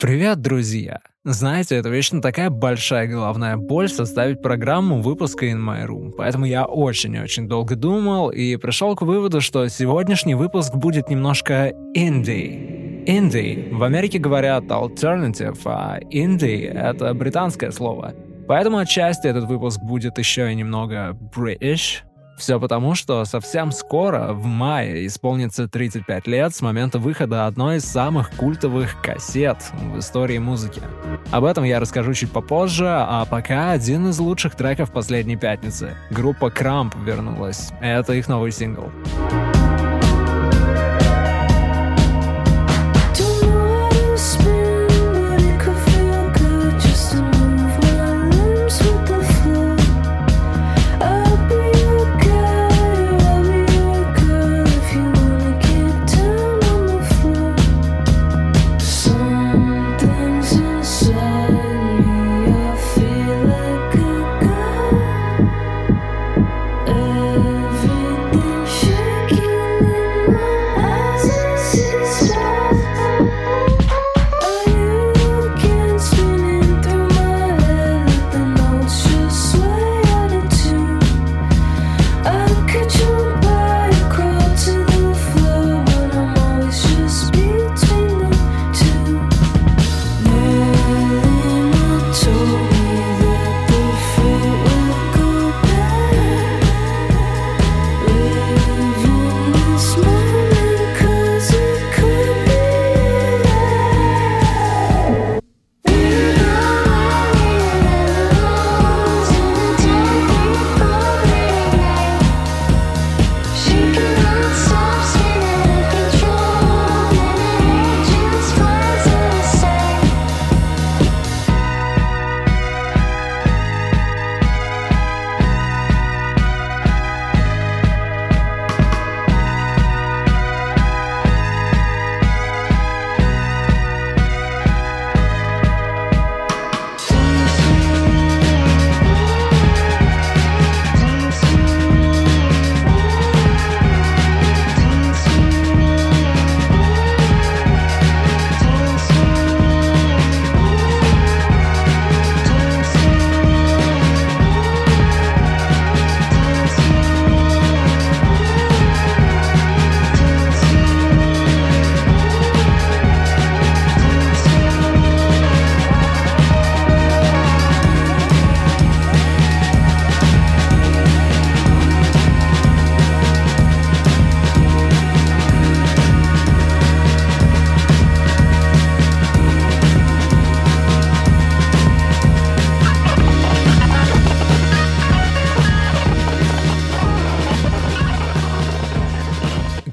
Привет, друзья! Знаете, это вечно такая большая головная боль составить программу выпуска In My Room, поэтому я очень-очень долго думал и пришел к выводу, что сегодняшний выпуск будет немножко инди. Инди. В Америке говорят alternative, а инди — это британское слово. Поэтому отчасти этот выпуск будет еще и немного British, все потому, что совсем скоро, в мае, исполнится 35 лет с момента выхода одной из самых культовых кассет в истории музыки. Об этом я расскажу чуть попозже, а пока один из лучших треков последней пятницы. Группа Крамп вернулась. Это их новый сингл.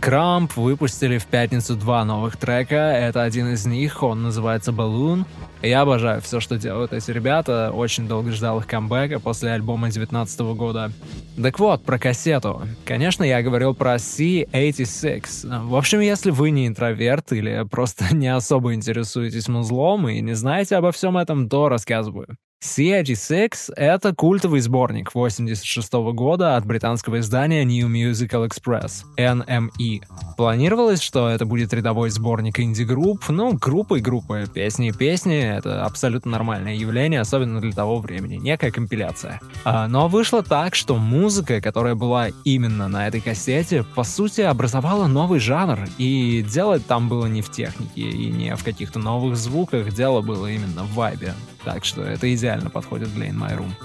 Крамп выпустили в пятницу два новых трека. Это один из них, он называется Balloon. Я обожаю все, что делают эти ребята. Очень долго ждал их камбэка после альбома 19 года. Так вот, про кассету. Конечно, я говорил про C86. В общем, если вы не интроверт или просто не особо интересуетесь музлом и не знаете обо всем этом, то рассказываю. C86 — это культовый сборник 86 -го года от британского издания New Musical Express, NME. Планировалось, что это будет рядовой сборник инди-групп, ну, группы и группы, песни и песни — это абсолютно нормальное явление, особенно для того времени, некая компиляция. А, но вышло так, что музыка, которая была именно на этой кассете, по сути, образовала новый жанр, и делать там было не в технике и не в каких-то новых звуках, дело было именно в вайбе. Так что это идеально подходит для In My Room.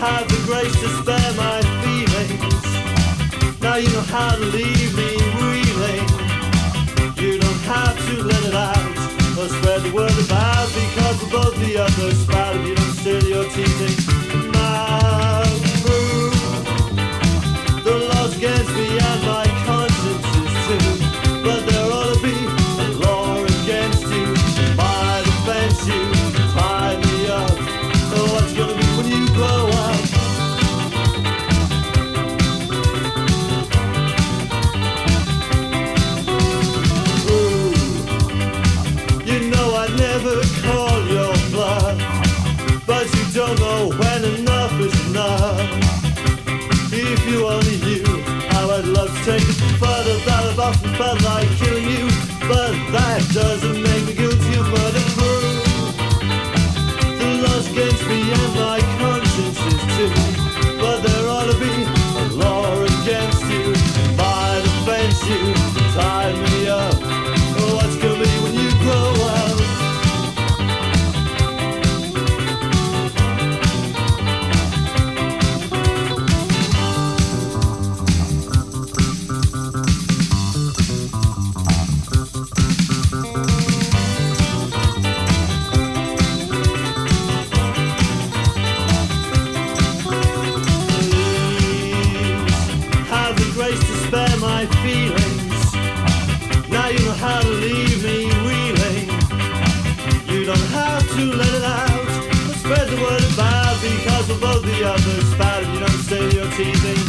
Have the grace to spare my feelings. Now you know how to leave me reeling. You don't have to let it out or spread the word about because of both the other spout. You don't have to let it out. Spread the word about because we're both the other spout. If you don't say you're teasing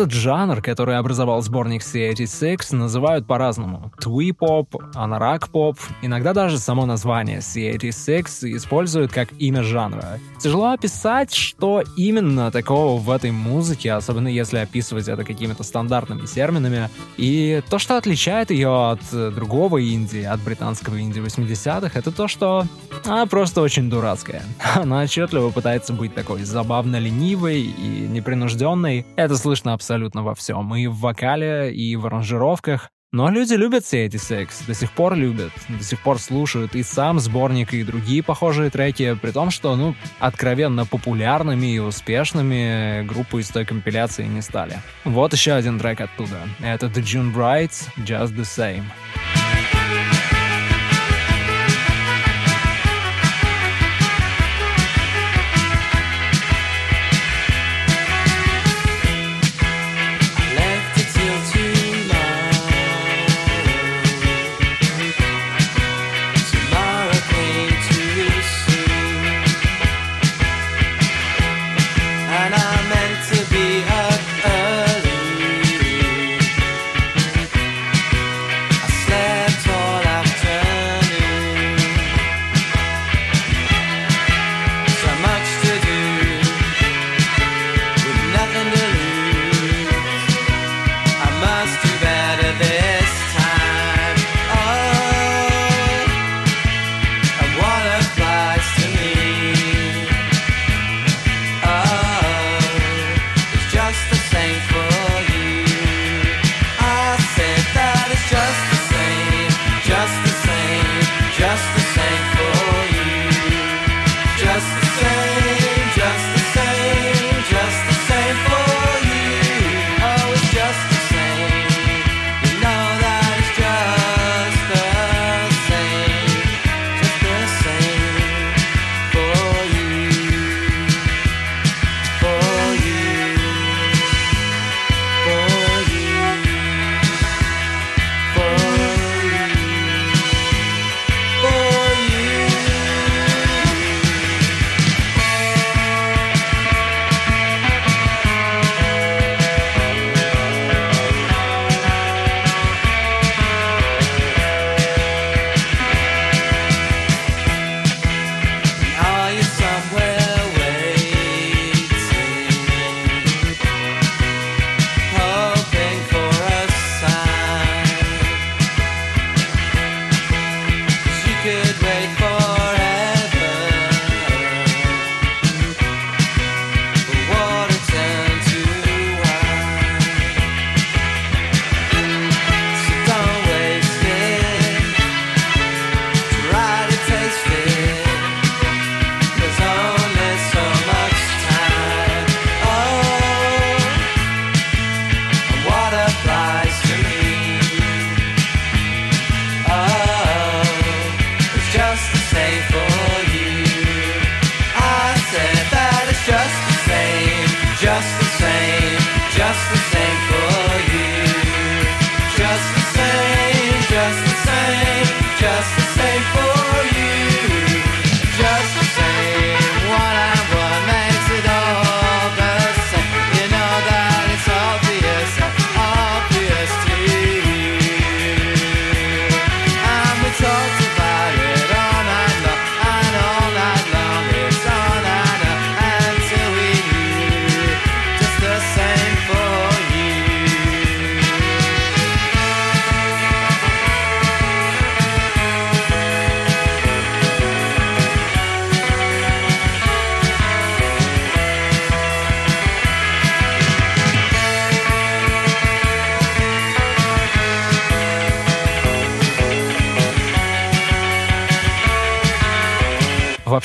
Этот жанр, который образовал сборник C86, называют по-разному. Twee-поп, анорак-поп, иногда даже само название C86 используют как имя жанра. Тяжело описать, что именно такого в этой музыке, особенно если описывать это какими-то стандартными терминами. И то, что отличает ее от э, другого инди, от британского инди 80-х, это то, что она просто очень дурацкая. Она отчетливо пытается быть такой забавно ленивой и непринужденной. Это слышно абсолютно во всем. И в вокале, и в аранжировках. Но люди любят все эти секс, до сих пор любят, до сих пор слушают и сам сборник, и другие похожие треки, при том, что, ну, откровенно популярными и успешными группы из той компиляции не стали. Вот еще один трек оттуда. Это The June Brides, Just the Same.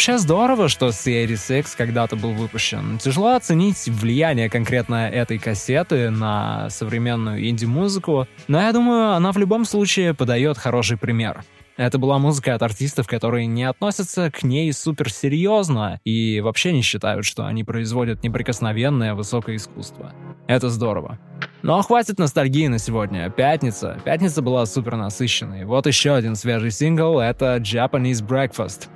Вообще здорово, что C86 когда-то был выпущен. Тяжело оценить влияние конкретно этой кассеты на современную инди-музыку, но я думаю, она в любом случае подает хороший пример. Это была музыка от артистов, которые не относятся к ней суперсерьезно и вообще не считают, что они производят неприкосновенное высокое искусство. Это здорово. Но хватит ностальгии на сегодня. Пятница. Пятница была супер насыщенной. Вот еще один свежий сингл — это Japanese Breakfast.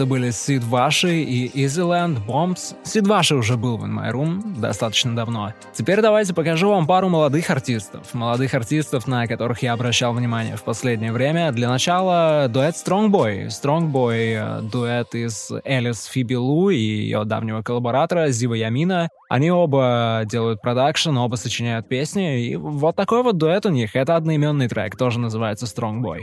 Это были Сид Ваши и Изиленд Бомбс. Сид Ваши уже был в In My Room достаточно давно. Теперь давайте покажу вам пару молодых артистов. Молодых артистов, на которых я обращал внимание в последнее время. Для начала дуэт Strong Boy. Strong Boy э, — дуэт из Элис Фиби Лу и ее давнего коллаборатора Зива Ямина. Они оба делают продакшн, оба сочиняют песни, и вот такой вот дуэт у них. Это одноименный трек, тоже называется Strong Boy.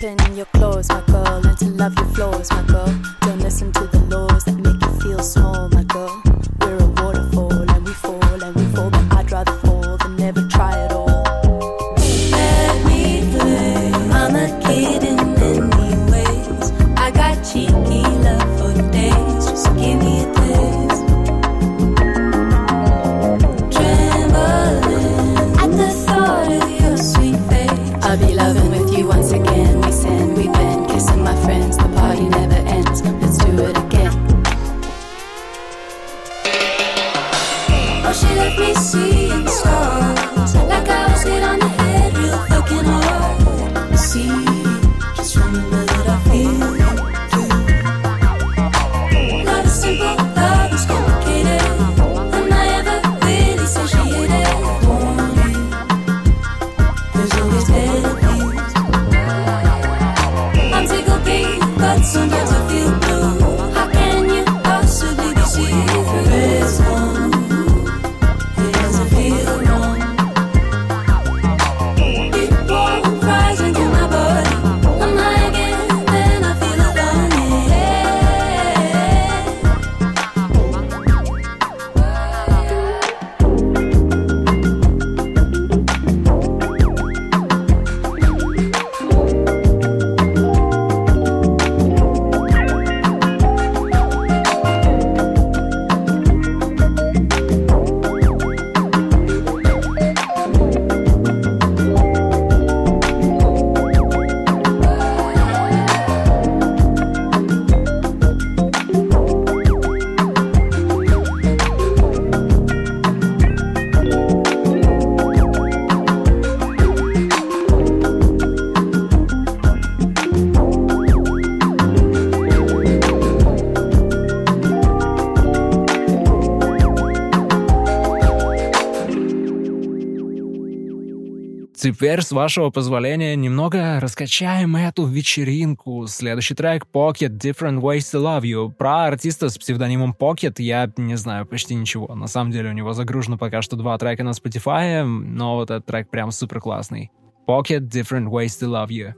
open your clothes, my girl. Теперь, с вашего позволения, немного раскачаем эту вечеринку. Следующий трек Pocket Different Ways to Love You. Про артиста с псевдонимом Pocket я не знаю почти ничего. На самом деле у него загружено пока что два трека на Spotify, но вот этот трек прям супер классный. Pocket Different Ways to Love You.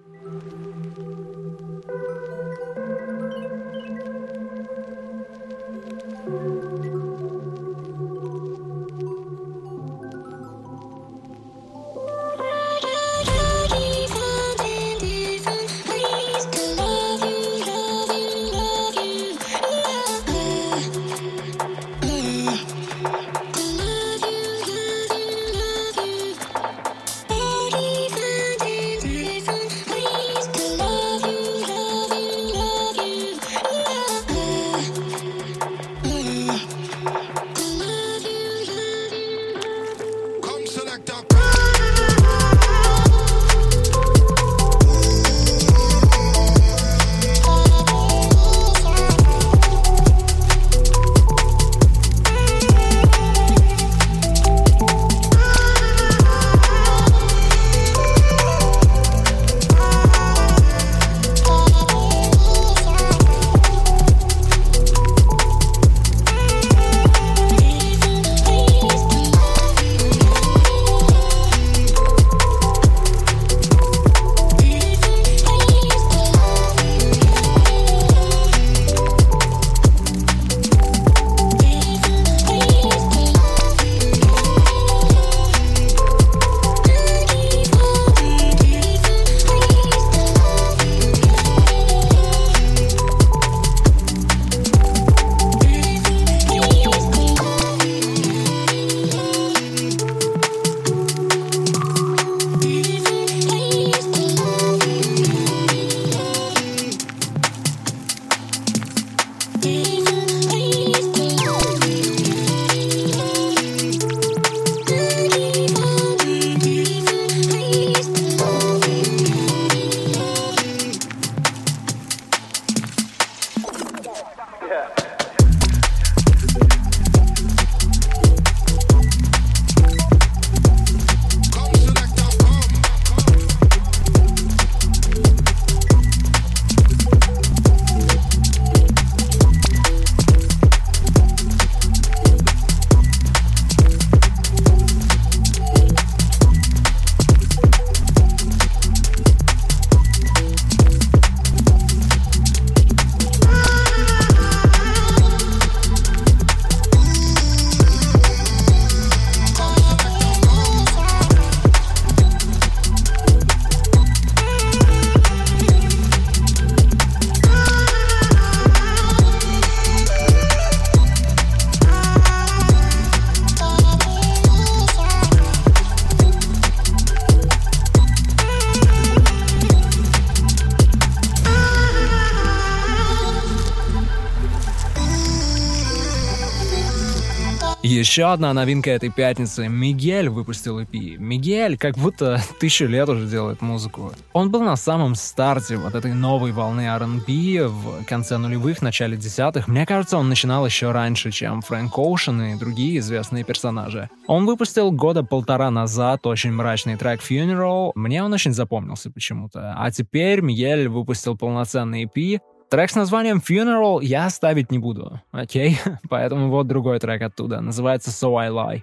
Еще одна новинка этой пятницы. Мигель выпустил EP. Мигель как будто тысячу лет уже делает музыку. Он был на самом старте вот этой новой волны R&B в конце нулевых, начале десятых. Мне кажется, он начинал еще раньше, чем Фрэнк Оушен и другие известные персонажи. Он выпустил года полтора назад очень мрачный трек Funeral. Мне он очень запомнился почему-то. А теперь Мигель выпустил полноценный EP, Трек с названием Funeral я ставить не буду, окей? Поэтому вот другой трек оттуда, называется So I Lie.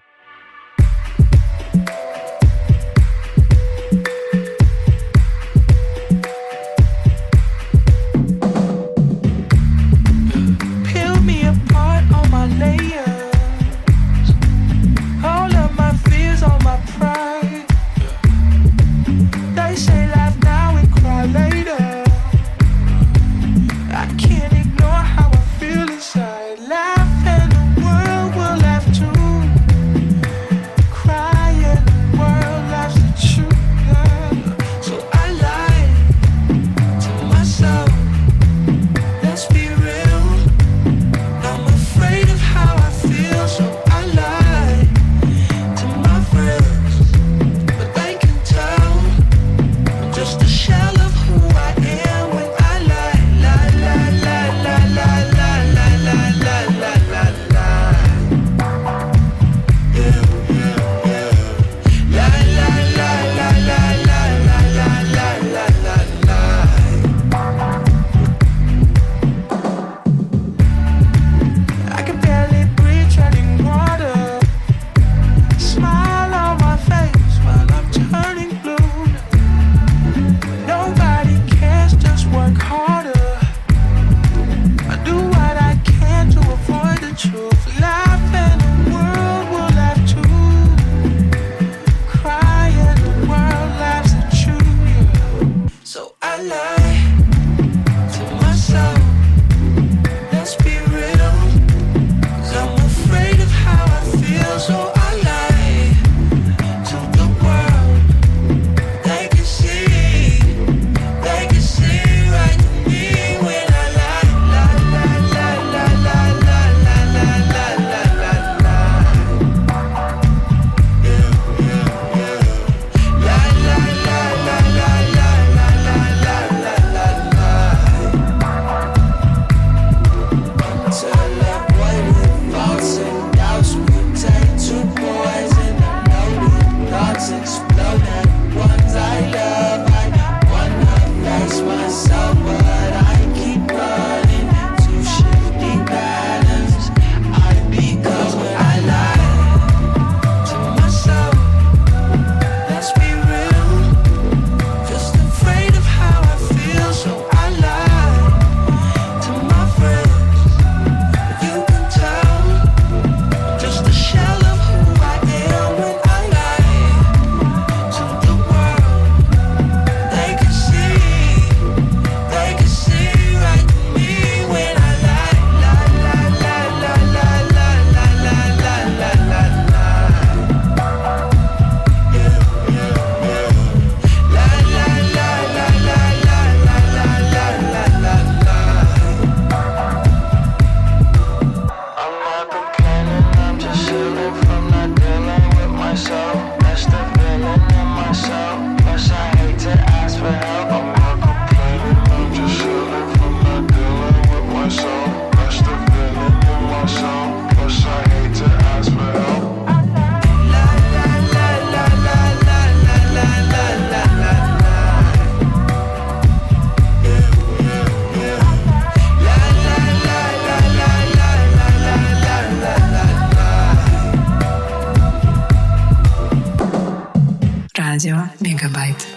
Ja, Megabyte.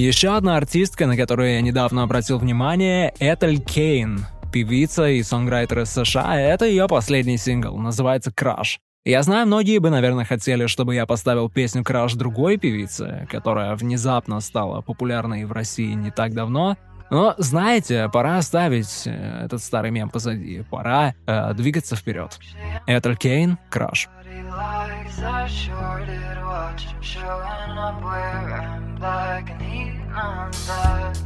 Еще одна артистка, на которую я недавно обратил внимание, Этель Кейн. Певица и сонграйтер из США, это ее последний сингл, называется «Краш». Я знаю, многие бы, наверное, хотели, чтобы я поставил песню «Краш» другой певицы, которая внезапно стала популярной в России не так давно. Но, знаете, пора оставить э, этот старый мем позади. Пора э, двигаться вперед. Этель Кейн, «Краш». Likes a shorted. Watch him showing up wearing black and he on that.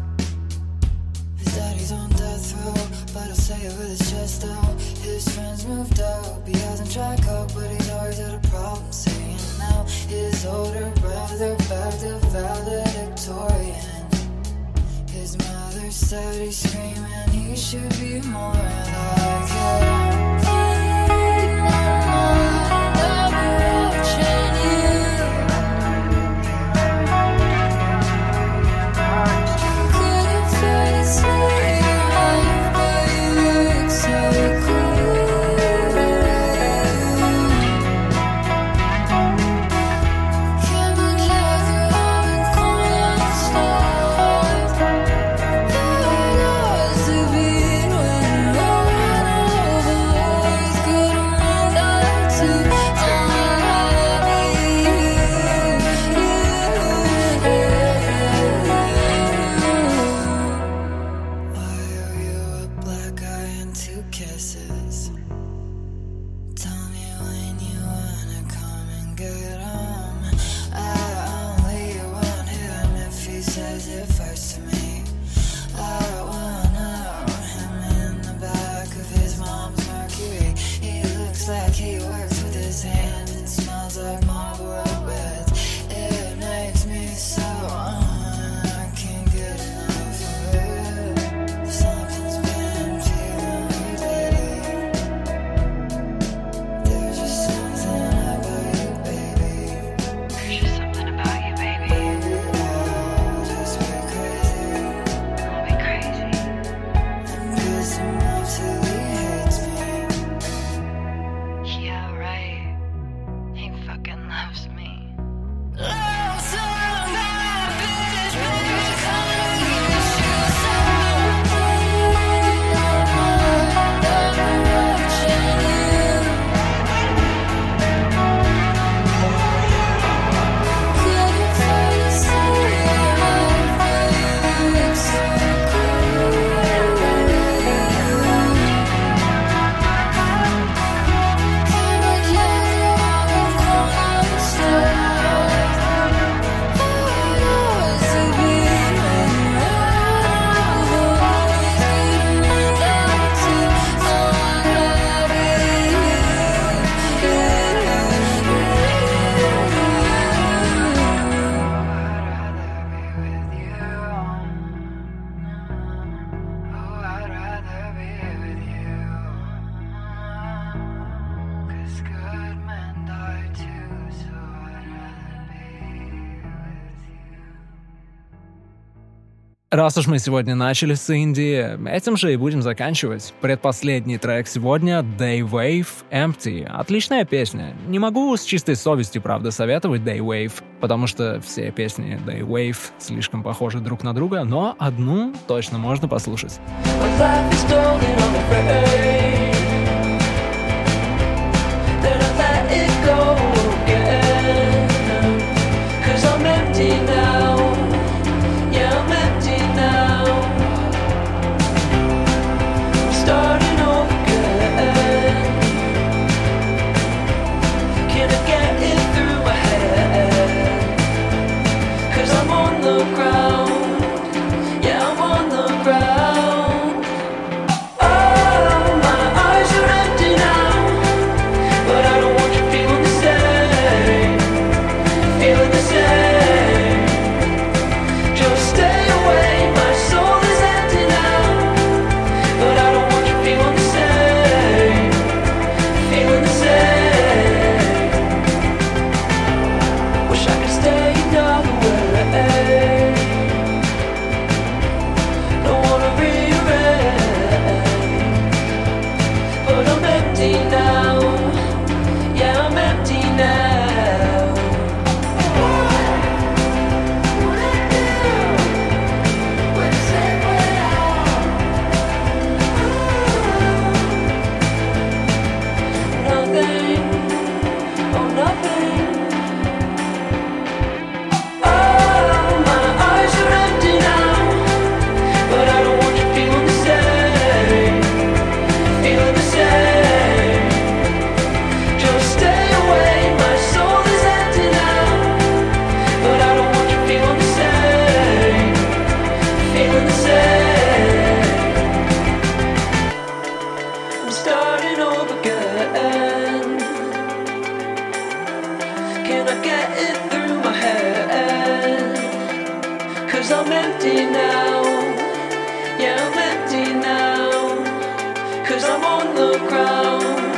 His daddy's on death row, but I'll say it with his chest out. His friends moved out, he hasn't tried coke, but he's always had a problem saying now. His older brother back the valedictorian. His mother said he's screaming, he should be more like him. Раз уж мы сегодня начали с Индии, этим же и будем заканчивать. Предпоследний трек сегодня Day Wave Empty. Отличная песня. Не могу с чистой совести, правда, советовать Day Wave, потому что все песни Day Wave слишком похожи друг на друга, но одну точно можно послушать. Cause I'm empty now. Yeah, I'm empty now. Cause I'm on the ground.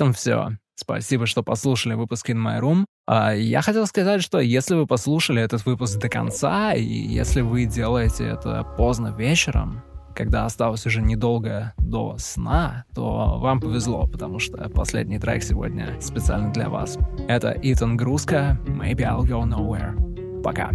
этом все. Спасибо, что послушали выпуск In My Room. А, я хотел сказать, что если вы послушали этот выпуск до конца, и если вы делаете это поздно вечером, когда осталось уже недолго до сна, то вам повезло, потому что последний трек сегодня специально для вас. Это Итан Грузка, Maybe I'll Go Nowhere. Пока.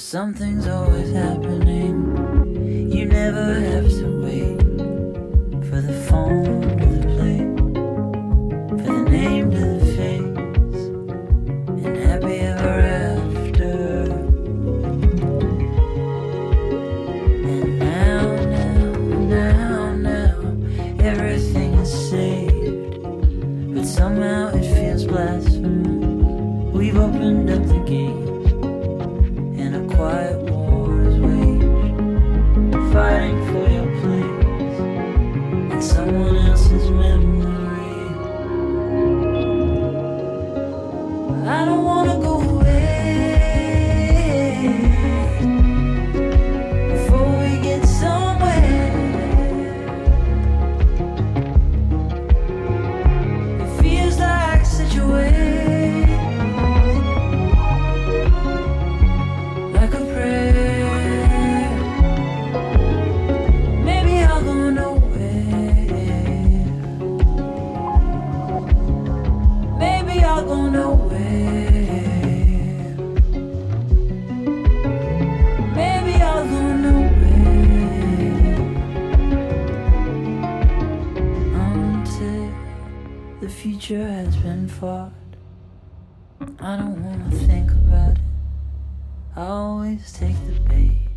something's always happening. You never have to wait for the phone. future has been fought. I don't wanna think about it. I always take the bait.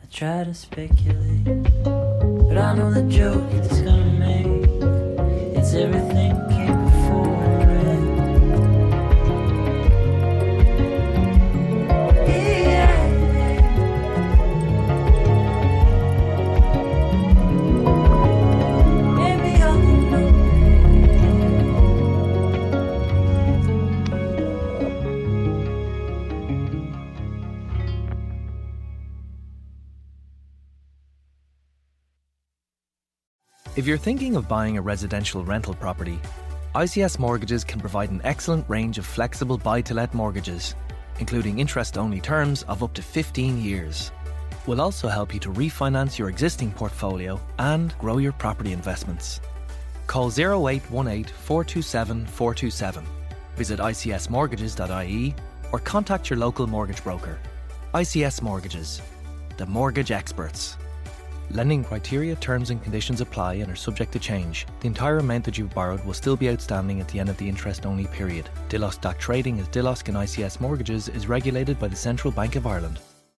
I try to speculate, but I know the joke it's gonna make. It's everything. If you're thinking of buying a residential rental property, ICS Mortgages can provide an excellent range of flexible buy to let mortgages, including interest only terms of up to 15 years. We'll also help you to refinance your existing portfolio and grow your property investments. Call 0818 427 427, visit icsmortgages.ie, or contact your local mortgage broker. ICS Mortgages, the mortgage experts. Lending criteria, terms, and conditions apply and are subject to change. The entire amount that you've borrowed will still be outstanding at the end of the interest only period. Dilos Trading as Dilos and ICS Mortgages is regulated by the Central Bank of Ireland.